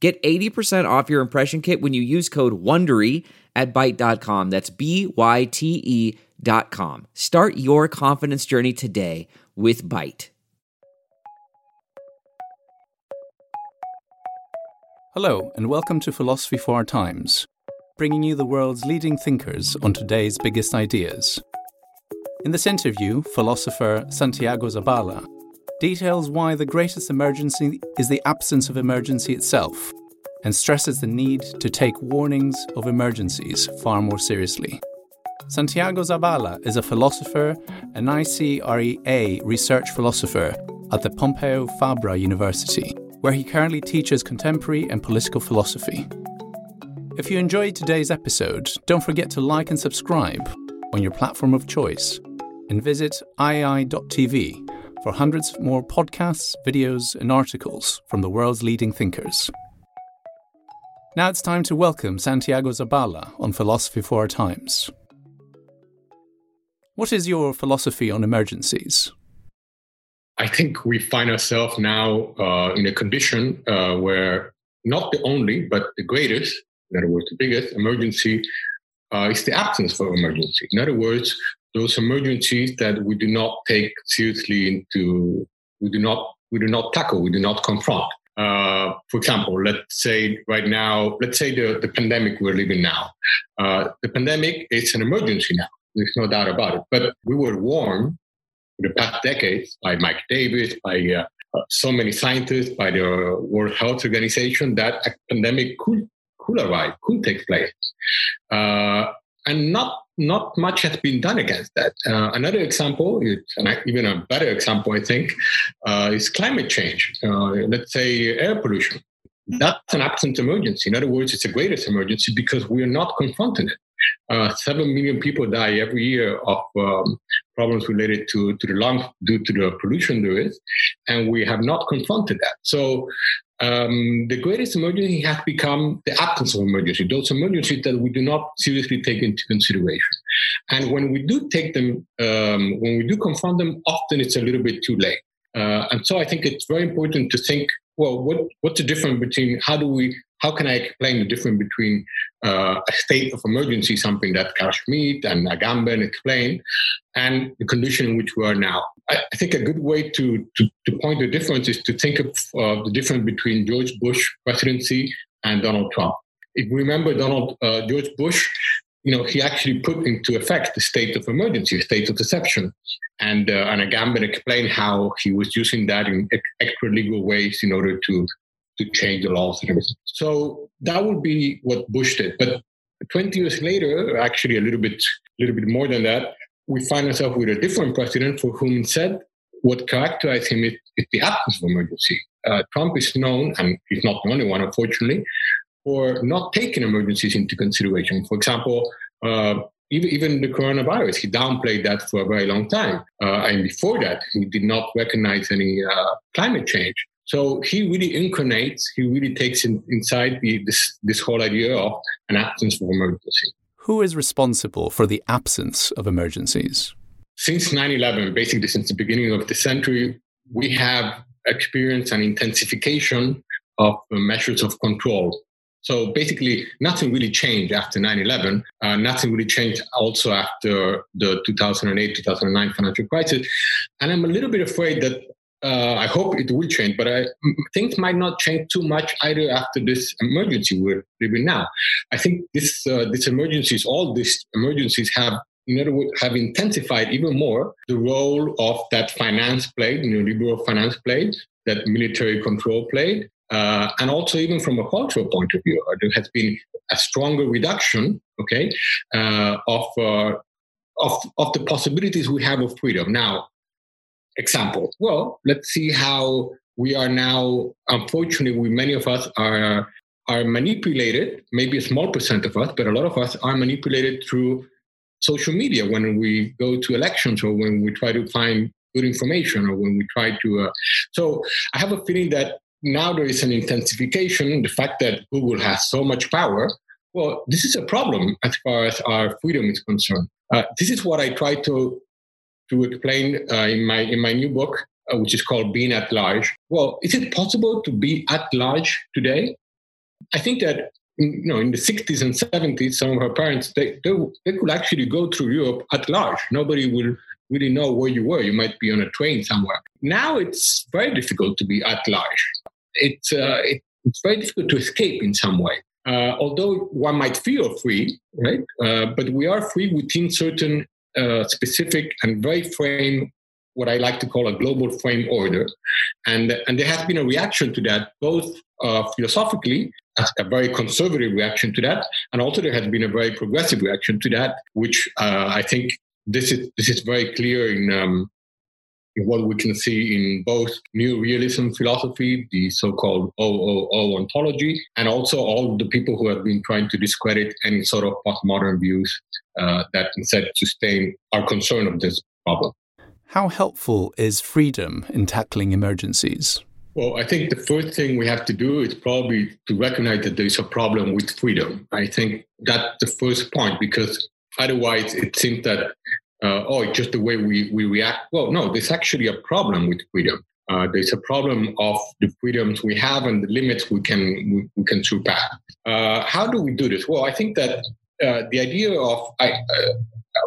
Get 80% off your impression kit when you use code WONDERY at Byte.com. That's B-Y-T-E dot com. Start your confidence journey today with Byte. Hello, and welcome to Philosophy for Our Times, bringing you the world's leading thinkers on today's biggest ideas. In this interview, philosopher Santiago Zabala details why the greatest emergency is the absence of emergency itself and stresses the need to take warnings of emergencies far more seriously. Santiago Zabala is a philosopher an ICREA research philosopher at the Pompeu Fabra University, where he currently teaches contemporary and political philosophy. If you enjoyed today's episode, don't forget to like and subscribe on your platform of choice and visit iai.tv for hundreds more podcasts, videos, and articles from the world's leading thinkers. Now it's time to welcome Santiago Zabala on Philosophy for Our Times. What is your philosophy on emergencies? I think we find ourselves now uh, in a condition uh, where not the only, but the greatest, in other words, the biggest emergency uh, is the absence of emergency. In other words, those emergencies that we do not take seriously into, we do not, we do not tackle, we do not confront. Uh, for example, let's say right now, let's say the, the pandemic we're living now. Uh, the pandemic is an emergency now. There's no doubt about it. But we were warned in the past decades by Mike Davis, by uh, so many scientists, by the World Health Organization that a pandemic could could arrive, could take place. And not not much has been done against that. Uh, another example, even a better example, I think, uh, is climate change. Uh, let's say air pollution. That's an absent emergency. In other words, it's the greatest emergency because we are not confronting it. Uh, seven million people die every year of um, problems related to, to the lungs due to the pollution there is, and we have not confronted that. So um, the greatest emergency has become the absence of emergency, those emergencies that we do not seriously take into consideration. And when we do take them, um, when we do confront them, often it's a little bit too late. Uh, and so I think it's very important to think, well, what, what's the difference between how do we how can I explain the difference between uh, a state of emergency, something that Schmitt and Agamben explained, and the condition in which we are now? I, I think a good way to, to, to, point the difference is to think of uh, the difference between George Bush presidency and Donald Trump. If we remember Donald uh, George Bush, you know, he actually put into effect the state of emergency, a state of deception. And, uh, and Agamben explained how he was using that in extra legal ways in order to to change the laws. So that would be what Bush did. But 20 years later, actually a little bit, a little bit more than that, we find ourselves with a different president for whom said what characterized him is, is the absence of emergency. Uh, Trump is known, and he's not the only one, unfortunately, for not taking emergencies into consideration. For example, uh, even, even the coronavirus, he downplayed that for a very long time. Uh, and before that, he did not recognize any uh, climate change. So he really incarnates, he really takes in, inside the, this, this whole idea of an absence of emergency. Who is responsible for the absence of emergencies? Since 9 11, basically since the beginning of the century, we have experienced an intensification of measures of control. So basically, nothing really changed after 9 11. Uh, nothing really changed also after the 2008 2009 financial crisis. And I'm a little bit afraid that uh, I hope it will change, but I, things might not change too much either after this emergency we're living now. I think this uh, this emergencies, all these emergencies have in other words, have intensified even more the role of that finance played, neoliberal finance played, that military control played, uh, and also even from a cultural point of view, there has been a stronger reduction, okay, uh, of uh, of of the possibilities we have of freedom. Now, example? Well, let's see how we are now, unfortunately, we, many of us are are manipulated, maybe a small percent of us, but a lot of us are manipulated through social media when we go to elections or when we try to find good information or when we try to. Uh, so I have a feeling that now there is an intensification. The fact that Google has so much power, well, this is a problem as far as our freedom is concerned. Uh, this is what I try to to explain uh, in my in my new book, uh, which is called "Being at Large." Well, is it possible to be at large today? I think that you know in the 60s and 70s, some of our parents they, they they could actually go through Europe at large. Nobody will really know where you were. You might be on a train somewhere. Now it's very difficult to be at large. It's uh, it, it's very difficult to escape in some way. Uh, although one might feel free, right? Uh, but we are free within certain specific and very frame, what I like to call a global frame order. And, and there has been a reaction to that, both uh, philosophically, a very conservative reaction to that, and also there has been a very progressive reaction to that, which uh, I think this is this is very clear in um, what we can see in both new realism philosophy, the so-called OOO ontology, and also all the people who have been trying to discredit any sort of postmodern views uh, that instead sustain our concern of this problem. How helpful is freedom in tackling emergencies? Well, I think the first thing we have to do is probably to recognize that there is a problem with freedom. I think that's the first point because otherwise it seems that uh, oh, it's just the way we, we react. Well, no, there's actually a problem with freedom. Uh, there's a problem of the freedoms we have and the limits we can we, we can surpass. Uh, how do we do this? Well, I think that uh, the idea of I, uh,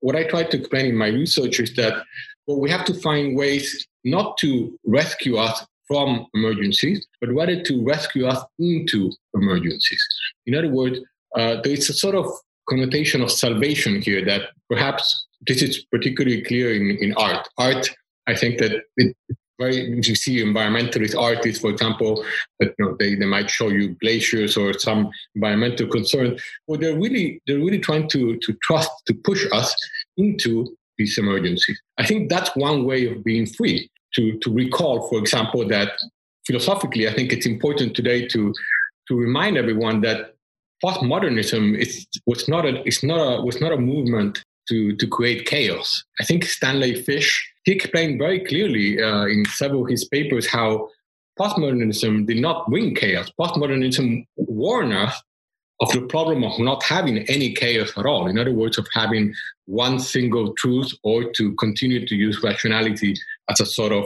what I try to explain in my research is that well, we have to find ways not to rescue us from emergencies, but rather to rescue us into emergencies. In other words, uh, there is a sort of connotation of salvation here that perhaps this is particularly clear in, in art. Art, I think that it, very you see environmentalist artists, for example, that you know they, they might show you glaciers or some environmental concern. Well, they're really they're really trying to to trust to push us into these emergencies. I think that's one way of being free. To to recall, for example, that philosophically, I think it's important today to to remind everyone that postmodernism is was not a it's not a was not a movement to, to create chaos. I think Stanley Fish, he explained very clearly uh, in several of his papers how postmodernism did not bring chaos. Postmodernism warned us of the problem of not having any chaos at all. In other words, of having one single truth or to continue to use rationality as a sort of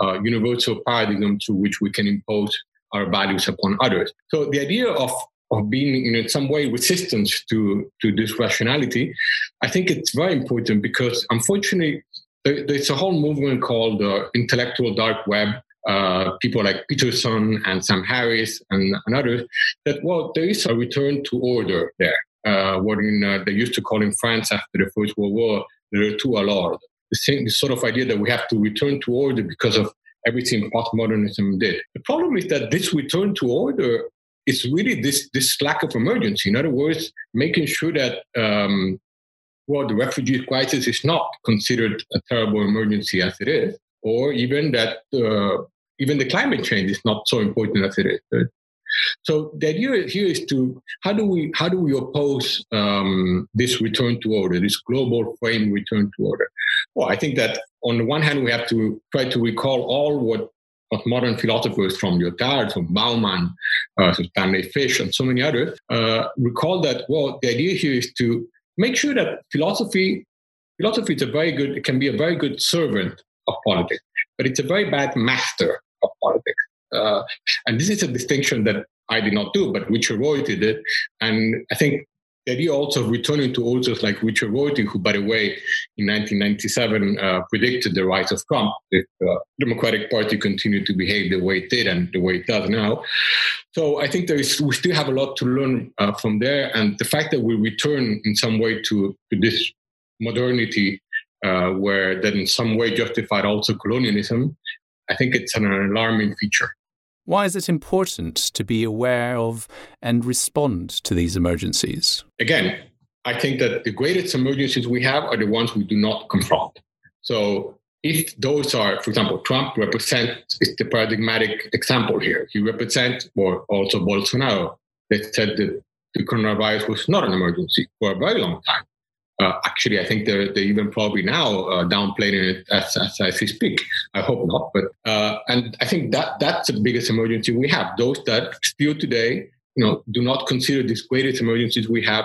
uh, universal paradigm through which we can impose our values upon others. So the idea of of being in some way resistant to to this rationality, I think it's very important because unfortunately there's a whole movement called the intellectual dark web. Uh, people like Peterson and Sam Harris and, and, others that well there is a return to order there. Uh, what in, uh, they used to call in France after the First World War the retour à l'ordre. The same the sort of idea that we have to return to order because of everything postmodernism did. The problem is that this return to order it's really this this lack of emergency. In other words, making sure that um, well, the refugee crisis is not considered a terrible emergency as it is, or even that uh, even the climate change is not so important as it is. So the idea here is to how do we how do we oppose um, this return to order, this global frame return to order? Well, I think that on the one hand we have to try to recall all what of modern philosophers from Lyotard, from Bauman, uh, to Stanley Fish, and so many others, uh, recall that, well, the idea here is to make sure that philosophy, philosophy is a very good, it can be a very good servant of politics, but it's a very bad master of politics. Uh, and this is a distinction that I did not do, but Richard Rorty did. And I think the idea also of returning to authors like Richard Rorty, who, by the way, in 1997 uh, predicted the rise of Trump if the uh, Democratic Party continued to behave the way it did and the way it does now. So I think there is we still have a lot to learn uh, from there, and the fact that we return in some way to, to this modernity, uh, where that in some way justified also colonialism, I think it's an alarming feature. Why is it important to be aware of and respond to these emergencies? Again, I think that the greatest emergencies we have are the ones we do not confront. So if those are, for example, Trump represents is the paradigmatic example here. He represents, or also Bolsonaro that said that the coronavirus was not an emergency for a very long time. Uh, actually, I think they're, they're even probably now uh, downplaying it as, as, as we speak. I hope not. But uh, and I think that that's the biggest emergency we have. Those that still today, you know, do not consider these greatest emergencies we have.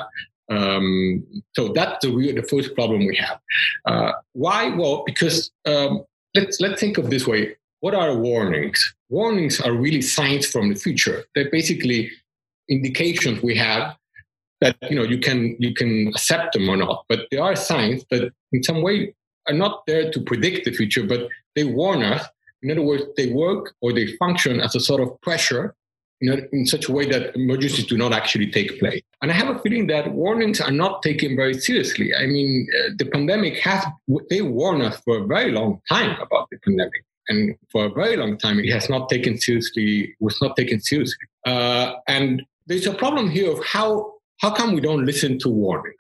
Um, so that's the real, the first problem we have. Uh, why? Well, because um, let's let's think of this way. What are warnings? Warnings are really signs from the future. They're basically indications we have that you know you can you can accept them or not but there are signs that in some way are not there to predict the future but they warn us in other words they work or they function as a sort of pressure you know, in such a way that emergencies do not actually take place. And I have a feeling that warnings are not taken very seriously. I mean, uh, the pandemic has, they warn us for a very long time about the pandemic. And for a very long time, it has not taken seriously, was not taken seriously. Uh, and there's a problem here of how how come we don't listen to warning?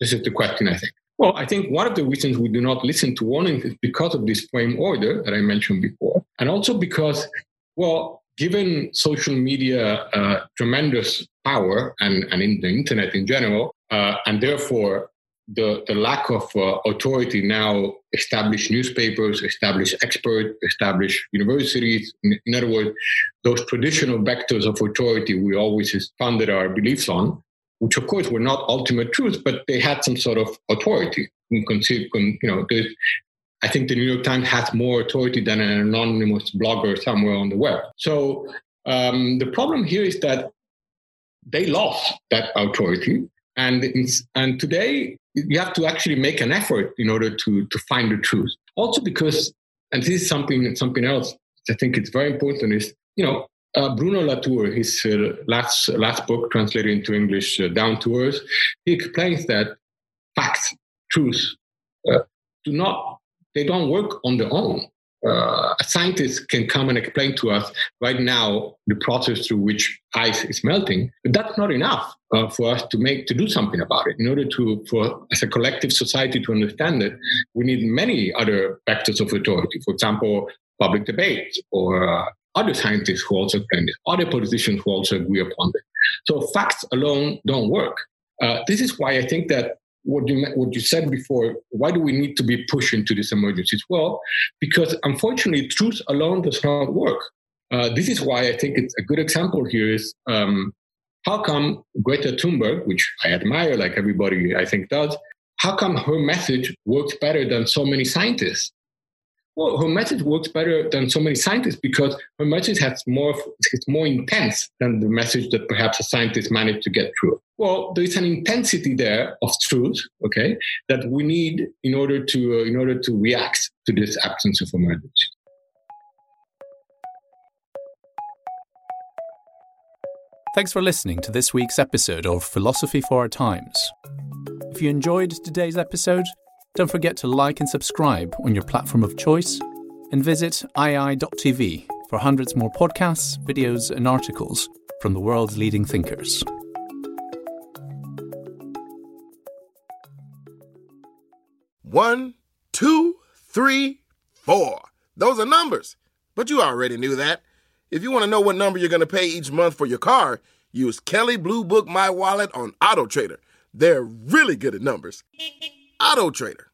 This is the question, I think. Well, I think one of the reasons we do not listen to warnings is because of this frame order that I mentioned before, and also because, well, given social media uh, tremendous power and, and in the internet in general, uh, and therefore the, the lack of uh, authority now established newspapers, established experts, established universities. In, in, other words, those traditional vectors of authority we always founded our beliefs on, which of course were not ultimate truths, but they had some sort of authority. You, you know, I think the New York Times has more authority than an anonymous blogger somewhere on the web. So um, the problem here is that they lost that authority. And, and today you have to actually make an effort in order to, to find the truth. Also because, and this is something, something else I think it's very important is, you know, uh, Bruno Latour, his uh, last last book translated into English, uh, Down to Earth, he explains that facts, truth, uh, do not they don't work on their own. Uh, a scientist can come and explain to us right now the process through which ice is melting, but that's not enough uh, for us to make to do something about it. In order to, for as a collective society to understand it, we need many other factors of authority. For example, public debate or other scientists who also claim this, other politicians who also agree upon it. So facts alone don't work. Uh, this is why I think that what you what you said before. Why do we need to be pushed into these emergencies? Well, because unfortunately, truth alone does not work. Uh, this is why I think it's a good example here is um, how come Greta Thunberg, which I admire, like everybody I think does, how come her message works better than so many scientists? Well, her message works better than so many scientists because her message has more, it's more intense than the message that perhaps a scientist managed to get through. Well, there is an intensity there of truth, okay, that we need in order to uh, in order to react to this absence of emergency. Thanks for listening to this week's episode of Philosophy for Our Times. If you enjoyed today's episode, don't forget to like and subscribe on your platform of choice and visit iai.tv for hundreds more podcasts, videos, and articles from the world's leading thinkers. One, two, three, four. Those are numbers. But you already knew that. If you want to know what number you're going to pay each month for your car, use Kelley Blue Book My Wallet on Auto Trader. They're really good at numbers. Auto Trader.